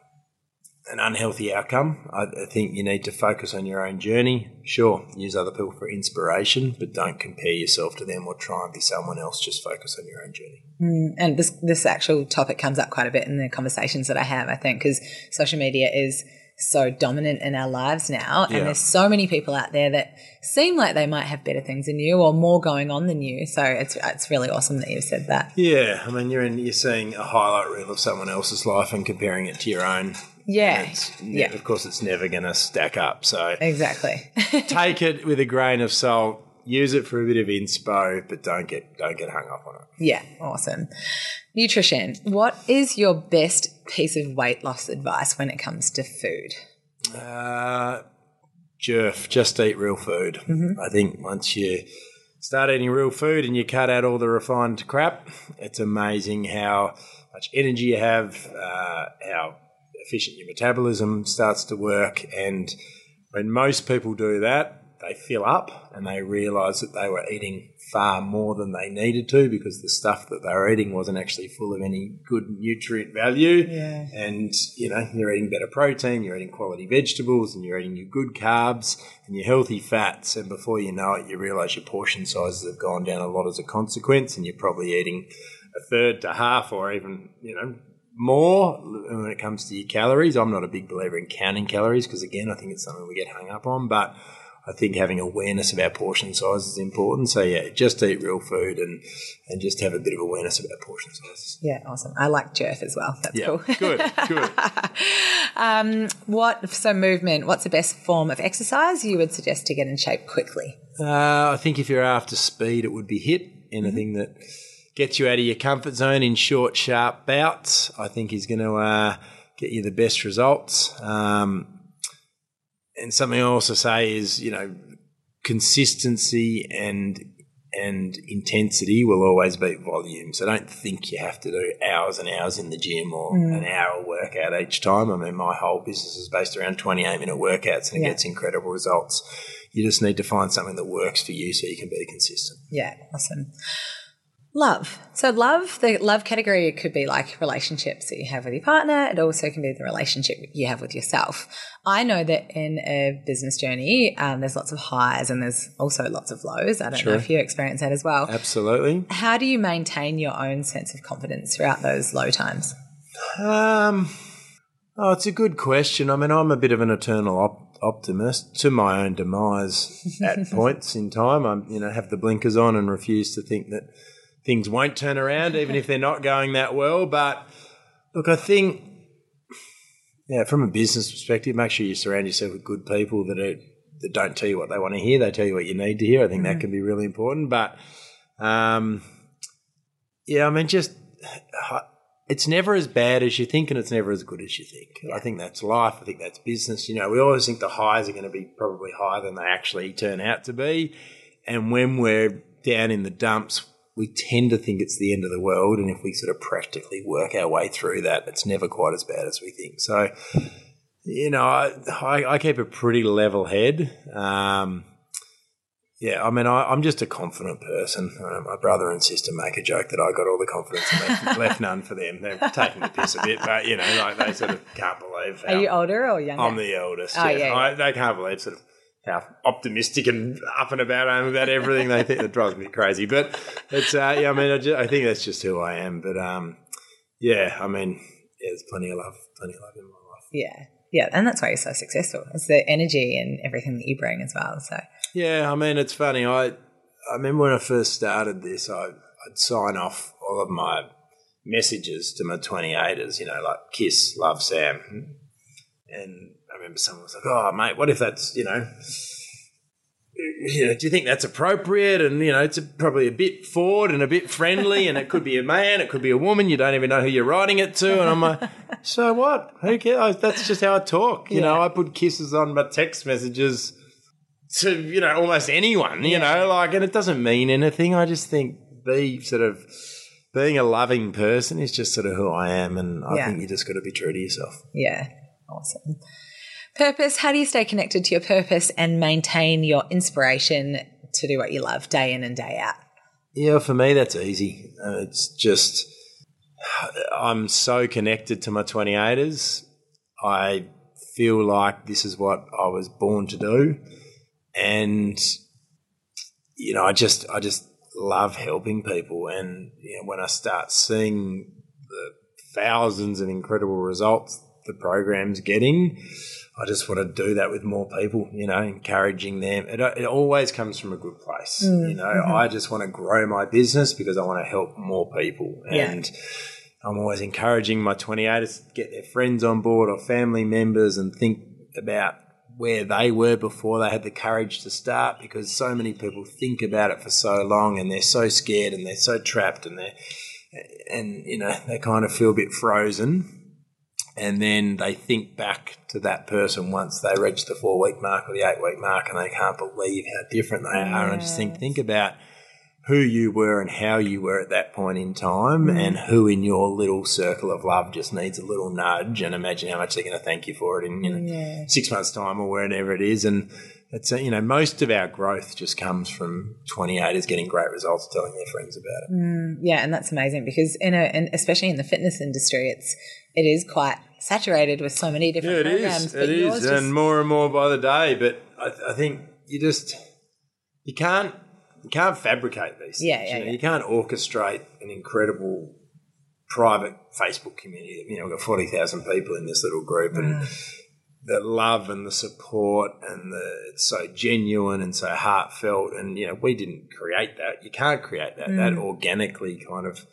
an unhealthy outcome. I, think you need to focus on your own journey. Sure, use other people for inspiration, but don't compare yourself to them or try and be someone else. Just focus on your own journey. Mm, and this this actual topic comes up quite a bit in the conversations that I have. I think because social media is so dominant in our lives now, Yeah. and there's so many people out there that seem like they might have better things than you or more going on than you. So it's it's really awesome that you've said that. Yeah, I mean, you're in, you're seeing a highlight reel of someone else's life and comparing it to your own. Yeah, yeah, of course, it's never going to stack up. So exactly. (laughs) take it with a grain of salt. Use it for a bit of inspo, but don't get don't get hung up on it. yeah, awesome. Nutrition. What is your best piece of weight loss advice when it comes to food? Uh, Jerf, just eat real food. I think once you start eating real food and you cut out all the refined crap, it's amazing how much energy you have, uh, how efficient your metabolism starts to work. And when most people do that, they fill up and they realize that they were eating far more than they needed to because the stuff that they were eating wasn't actually full of any good nutrient value. Yeah. And, you know, you're eating better protein, you're eating quality vegetables, and you're eating your good carbs and your healthy fats. And before you know it, you realize your portion sizes have gone down a lot as a consequence, and you're probably eating a third to half or even, you know, more when it comes to your calories. I'm not a big believer in counting calories because, again, I think it's something we get hung up on. But I think having awareness of our portion size is important. So, yeah, just eat real food and, and just have a bit of awareness about portion sizes. Yeah, awesome. I like Jerf as well. That's Yeah, cool. good, good. (laughs) Um, what so movement? What's the best form of exercise you would suggest to get in shape quickly? Uh, I think if you're after speed, it would be HIIT. Anything that gets you out of your comfort zone in short, sharp bouts, I think is going to uh, get you the best results. Um, and something I also say is, you know, consistency and and intensity will always beat volume. So don't think you have to do hours and hours in the gym or an hour workout each time. I mean, my whole business is based around 28 minute workouts and it Yeah. gets incredible results. You just need to find something that works for you so you can be consistent. Yeah, awesome. Love. So love, the love category could be like relationships that you have with your partner. It also can be the relationship you have with yourself. I know that in a business journey, um, there's lots of highs and there's also lots of lows. I don't know if you experience that as well. Absolutely. How do you maintain your own sense of confidence throughout those low times? Um, oh, it's a good question. I mean, I'm a bit of an eternal op- optimist to my own demise at (laughs) points in time. I'm, you know, have the blinkers on and refuse to think that things won't turn around, even if they're not going that well. But look, I think, yeah, from a business perspective, make sure you surround yourself with good people that are that don't tell you what they want to hear. They tell you what you need to hear. I think that can be really important. But um, yeah, I mean, just it's never as bad as you think, and it's never as good as you think. I think that's life. I think that's business. You know, we always think the highs are going to be probably higher than they actually turn out to be. And when we're down in the dumps, we tend to think it's the end of the world. And if we sort of practically work our way through that, it's never quite as bad as we think. So, you know, I, I, keep a pretty level head. Um, yeah, I mean, I, am just a confident person. Uh, my brother and sister make a joke that I got all the confidence and left, (laughs) left none for them. They're taking the piss a bit, but you know, like they sort of can't believe. How, Are you older or younger? I'm the eldest. Oh, yeah, yeah. I, they can't believe sort of how optimistic and up and about I am about everything. They think it drives me crazy, but it's uh, yeah. I mean, I, just, I, think that's just who I am. But um, yeah, I mean, yeah, there's plenty of love, plenty of love in my life. Yeah, yeah, and that's why you're so successful. It's the energy and everything that you bring as well. So yeah, I mean, it's funny. I I remember when I first started this, I, I'd sign off all of my messages to my 28ers, you know, like kiss, love Sam. And I remember someone was like, oh, mate, what if that's, you know, you know, do you think that's appropriate? And you know, it's a, probably a bit forward and a bit friendly, and it could be a man, it could be a woman. You don't even know who you're writing it to. And I'm like, (laughs) so what? Who cares? That's just how I talk. You yeah. know, I put kisses on my text messages to you know almost anyone. You yeah. know, like, and it doesn't mean anything. I just think be sort of being a loving person is just sort of who I am, and I yeah. think you just got to be true to yourself. Yeah, awesome. Purpose. How do you stay connected to your purpose and maintain your inspiration to do what you love day in and day out? Yeah, for me, that's easy. Uh, it's just, I'm so connected to my 28ers. I feel like this is what I was born to do. And, you know, I just, I just love helping people. And, you know, when I start seeing the thousands of incredible results the program's getting, I just want to do that with more people, you know, encouraging them. It, it always comes from a good place. Mm, you know, mm-hmm. I just want to grow my business because I want to help more people. And yeah. I'm always encouraging my 28ers to get their friends on board or family members and think about where they were before they had the courage to start because so many people think about it for so long and they're so scared and they're so trapped and they're and you know they kind of feel a bit frozen and then they think back to that person once they reach the four week mark or the eight week mark and they can't believe how different they are. And I just think, think about who you were and how you were at that point in time mm. and who in your little circle of love just needs a little nudge and imagine how much they're going to thank you for it in you know, yeah. six months time or wherever it is. And it's, you know, most of our growth just comes from 28ers getting great results, telling their friends about it. Mm, yeah. And that's amazing because in a, and especially in the fitness industry, it's, it is quite saturated with so many different yeah, it programs. Is. It is, just... and more and more by the day. But I, I, think you just you can't you can't fabricate these. Yeah, things, yeah, you, know? you can't orchestrate an incredible private Facebook community. You know, we've got forty thousand people in this little group, and mm. the love and the support and the it's so genuine and so heartfelt. And you know, we didn't create that. You can't create that. Mm. That organically kind of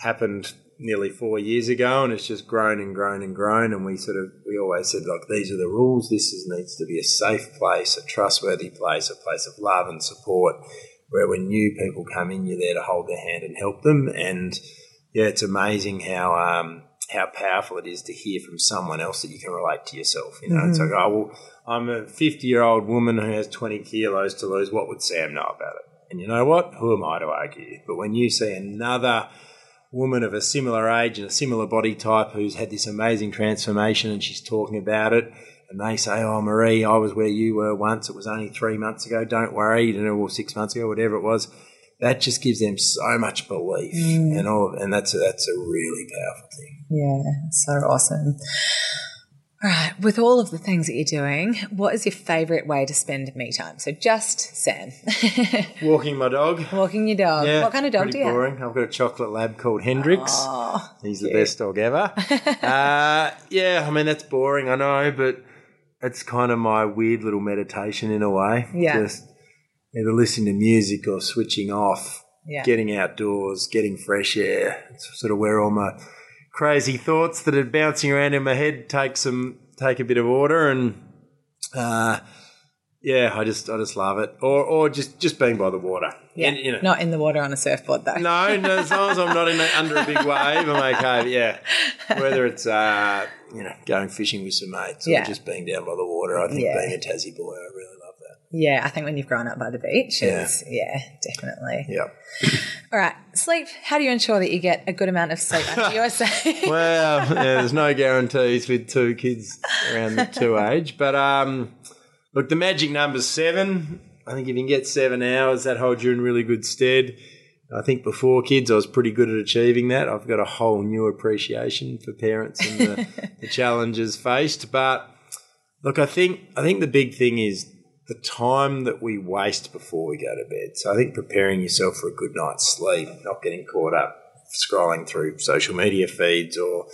happened nearly four years ago, and it's just grown and grown and grown. And we sort of we always said like these are the rules. This is, needs to be a safe place, a trustworthy place, a place of love and support, where when new people come in, you're there to hold their hand and help them. And yeah, it's amazing how. Um, how powerful it is to hear from someone else that you can relate to yourself. You know, mm-hmm. it's like, oh, well, I'm a 50 year old woman who has 20 kilos to lose. What would Sam know about it? And you know what? Who am I to argue? But when you see another woman of a similar age and a similar body type who's had this amazing transformation and she's talking about it. And they say, Oh, Marie, I was where you were once. It was only three months ago. Don't worry. You know, or six months ago, whatever it was. That just gives them so much belief. Mm. And all, and that's a, that's a really powerful thing. Yeah, so awesome. All right, with all of the things that you're doing, what is your favourite way to spend me time? So just Sam. (laughs) Walking my dog. Walking your dog. Yeah, what kind of dog do you boring. have? I've got a chocolate lab called Hendrix. Oh, He's cute. the best dog ever. (laughs) uh, yeah, I mean, that's boring, I know, but it's kind of my weird little meditation in a way. Yeah. Just either listening to music or switching off, Yeah. getting outdoors, getting fresh air. It's sort of where all my crazy thoughts that are bouncing around in my head take some take a bit of order and uh, yeah, I just I just love it. Or or just just being by the water. yeah. And, you know, Not in the water on a surfboard though. no, no, as long as I'm not in a, under a big wave, I'm okay. Yeah, whether it's uh, you know going fishing with some mates Yeah. or just being down by the water, I think Yeah. being a Tassie boy, I really. Yeah, I think when you've grown up by the beach, Yeah. yeah, definitely. Yeah. All right, sleep. How do you ensure that you get a good amount of sleep after you're (laughs) saying? Well, (laughs) yeah, there's no guarantees with two kids around the two (laughs) age, but um, look, the magic number's seven. I think if you can get seven hours, that holds you in really good stead. I think before kids, I was pretty good at achieving that. I've got a whole new appreciation for parents and the, the challenges faced. But look, I think I think the big thing is the time that we waste before we go to bed. So I think preparing yourself for a good night's sleep, not getting caught up scrolling through social media feeds or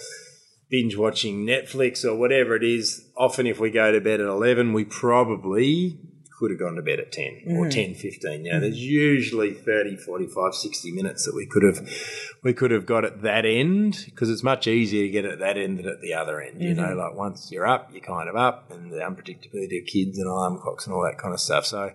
binge watching Netflix or whatever it is. Often, if we go to bed at 11, we probably could have gone to bed at 10 or mm. 10, 15. You know, mm. there's usually 30, 45, 60 minutes that we could have we could have got at that end because it's much easier to get at that end than at the other end. You know, mm-hmm. like once you're up, you're kind of up and the unpredictability of kids and alarm clocks and all that kind of stuff. So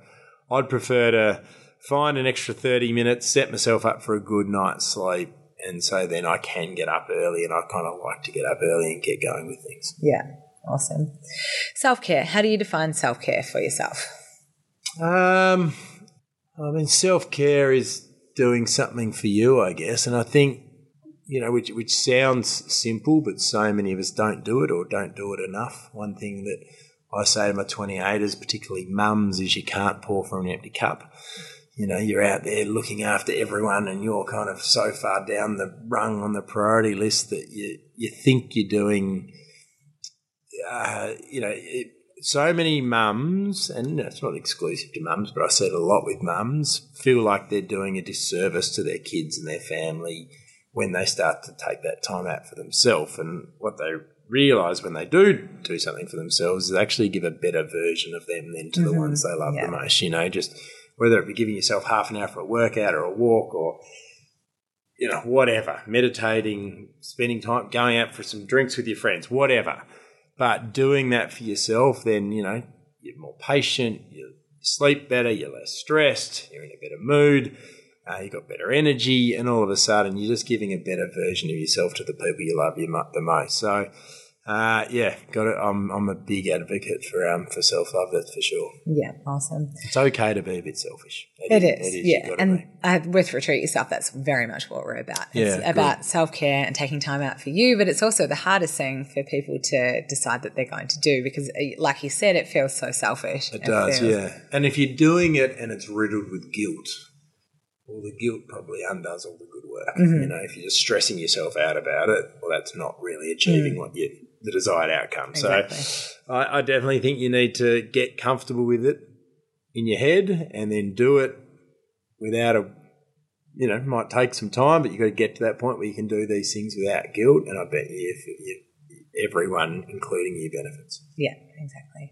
I'd prefer to find an extra 30 minutes, set myself up for a good night's sleep. And so then I can get up early and I kind of like to get up early and get going with things. yeah, awesome. Self care. How do you define self care for yourself? Um, I mean, self care is doing something for you, I guess, and I think you know, which which sounds simple, but so many of us don't do it or don't do it enough. One thing that I say to my 28ers, particularly mums, is you can't pour from an empty cup. You know, you're out there looking after everyone, and you're kind of so far down the rung on the priority list that you you think you're doing. Uh, you know, it, so many mums, and it's not exclusive to mums, but I see it a lot with mums, feel like they're doing a disservice to their kids and their family when they start to take that time out for themselves. And what they realise when they do do something for themselves is actually give a better version of them than to the mm-hmm. ones they love Yeah. the most. You know, just whether it be giving yourself half an hour for a workout or a walk or you know, whatever, meditating, spending time, going out for some drinks with your friends, whatever. But doing that for yourself, then, you know, you're more patient, you sleep better, you're less stressed, you're in a better mood, uh, you've got better energy, and all of a sudden you're just giving a better version of yourself to the people you love you the most. So, uh, yeah, got it. I'm, I'm a big advocate for um for self love. That's for sure. Yeah, awesome. It's okay to be a bit selfish. It is, You've yeah. And be. uh, with Retreat Yourself, that's very much what we're about. It's Yeah, about self care and taking time out for you, but it's also the hardest thing for people to decide that they're going to do because, uh, like you said, it feels so selfish. It does, feels- yeah. And if you're doing it and it's riddled with guilt, well, the guilt probably undoes all the good work. Mm-hmm. You know, if you're just stressing yourself out about it, well, that's not really achieving what you the desired outcome. Exactly. So, I, I definitely think you need to get comfortable with it in your head and then do it without a. You know, it might take some time, but you've got to get to that point where you can do these things without guilt. And I bet you, if you everyone, including you, benefits. Yeah, exactly.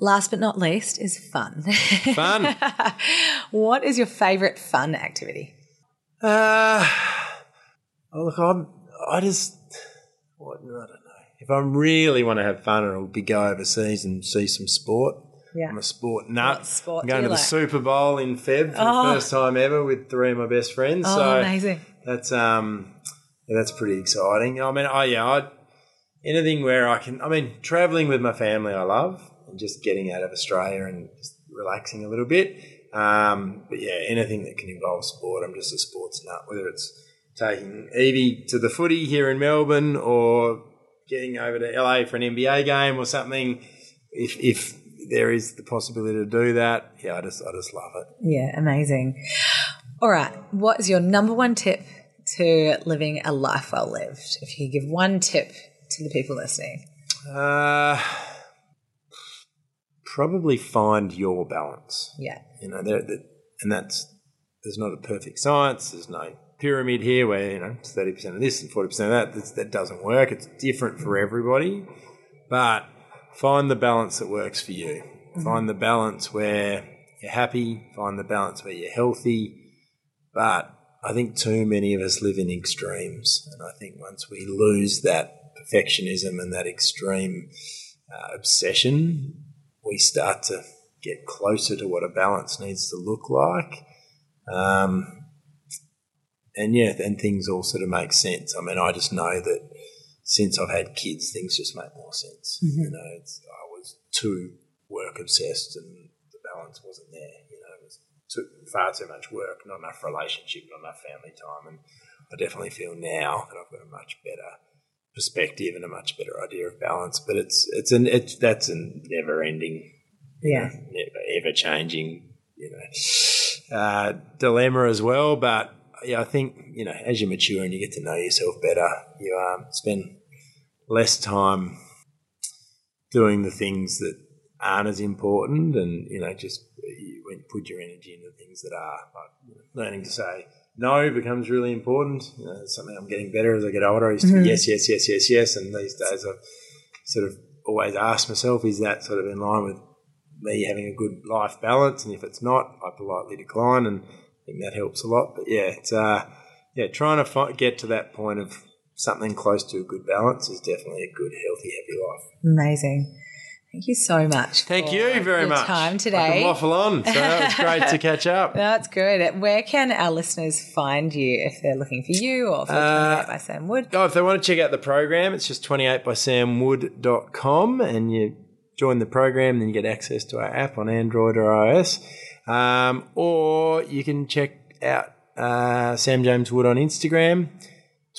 Last but not least is fun. Fun. (laughs) what is your favorite fun activity? Uh, oh, look, I'm, I just, what, I. If I really want to have fun, it'll be go overseas and see some sport. Yeah. I'm a sport nut. What sport I'm going to the like? Super Bowl in Feb for Oh. the first time ever with three of my best friends. Oh, so amazing. that's um, yeah, that's pretty exciting. I mean, oh yeah, I anything where I can. I mean, traveling with my family, I love, and just getting out of Australia and just relaxing a little bit. Um, but yeah, anything that can involve sport, I'm just a sports nut. Whether it's taking Evie to the footy here in Melbourne or getting over to LA for an NBA game or something. If if there is the possibility to do that, yeah, I just I just love it. Yeah, amazing. All right. What is your number one tip to living a life well lived? If you give one tip to the people listening. Uh, probably find your balance. Yeah. You know, there, there, and that's there's not a perfect science. There's no pyramid here where you know thirty percent of this and forty percent of that. That's, that doesn't work. It's different for everybody, but find the balance that works for you. Find the balance where you're happy, find the balance where you're healthy. But I think too many of us live in extremes. And I think once we lose that perfectionism and that extreme uh, obsession, we start to get closer to what a balance needs to look like. Um, and yeah, and things all sort of make sense. I mean, I just know that since I've had kids, things just make more sense. You know, it's, I was too work obsessed and the balance wasn't there. You know, it was too, far too much work, not enough relationship, not enough family time. And I definitely feel now that I've got a much better perspective and a much better idea of balance. But it's it's an it's that's a never ending, Yeah. never ever changing, you know, uh, dilemma as well. But yeah, I think you know as you mature and you get to know yourself better, you um, spend less time doing the things that aren't as important, and you know just you put your energy into things that are. Like learning to say no becomes really important. You know, something I'm getting better as I get older. I used to be yes, yes, yes, yes, yes, and these days I've sort of always ask myself, is that sort of in line with me having a good life balance? And if it's not, I politely decline, and I think that helps a lot. But yeah, it's uh, yeah, trying to fi- get to that point of something close to a good balance is definitely a good, healthy, happy life. Amazing. Thank you so much. Thank for you very your much. Time I today. can waffle on, so it's great to catch up. (laughs) That's good. Where can our listeners find you if they're looking for you or for Uh, 28 by Sam Wood? Oh, if they want to check out the program, it's just 28bysamwood.com and you join the program, then you get access to our app on Android or iOS. Um, or you can check out uh, Sam James Wood on Instagram,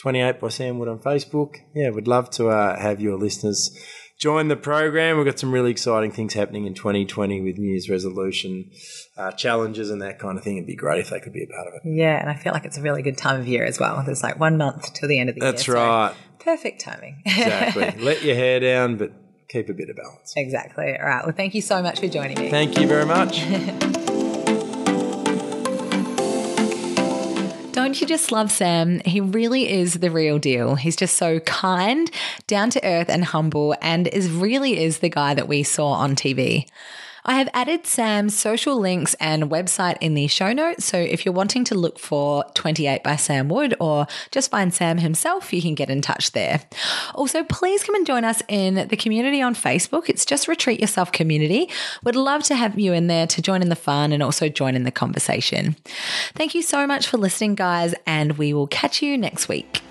28 by Sam Wood on Facebook. Yeah, we'd love to uh, have your listeners join the program. We've got some really exciting things happening in 2020 with New Year's resolution uh, challenges and that kind of thing. It'd be great if they could be a part of it. Yeah, and I feel like it's a really good time of year as well. There's like one month till the end of the That's year. That's right. perfect timing. Exactly. (laughs) Let your hair down, but keep a bit of balance. exactly. All right. Well, thank you so much for joining me. Thank you very much. (laughs) Don't you just love Sam? He really is the real deal. He's just so kind, down to earth, and humble, and is really is the guy that we saw on TV. I have added Sam's social links and website in the show notes. So if you're wanting to look for 28 by Sam Wood or just find Sam himself, you can get in touch there. Also, please come and join us in the community on Facebook. It's just Retreat Yourself Community. We'd love to have you in there to join in the fun and also join in the conversation. Thank you so much for listening, guys, and we will catch you next week.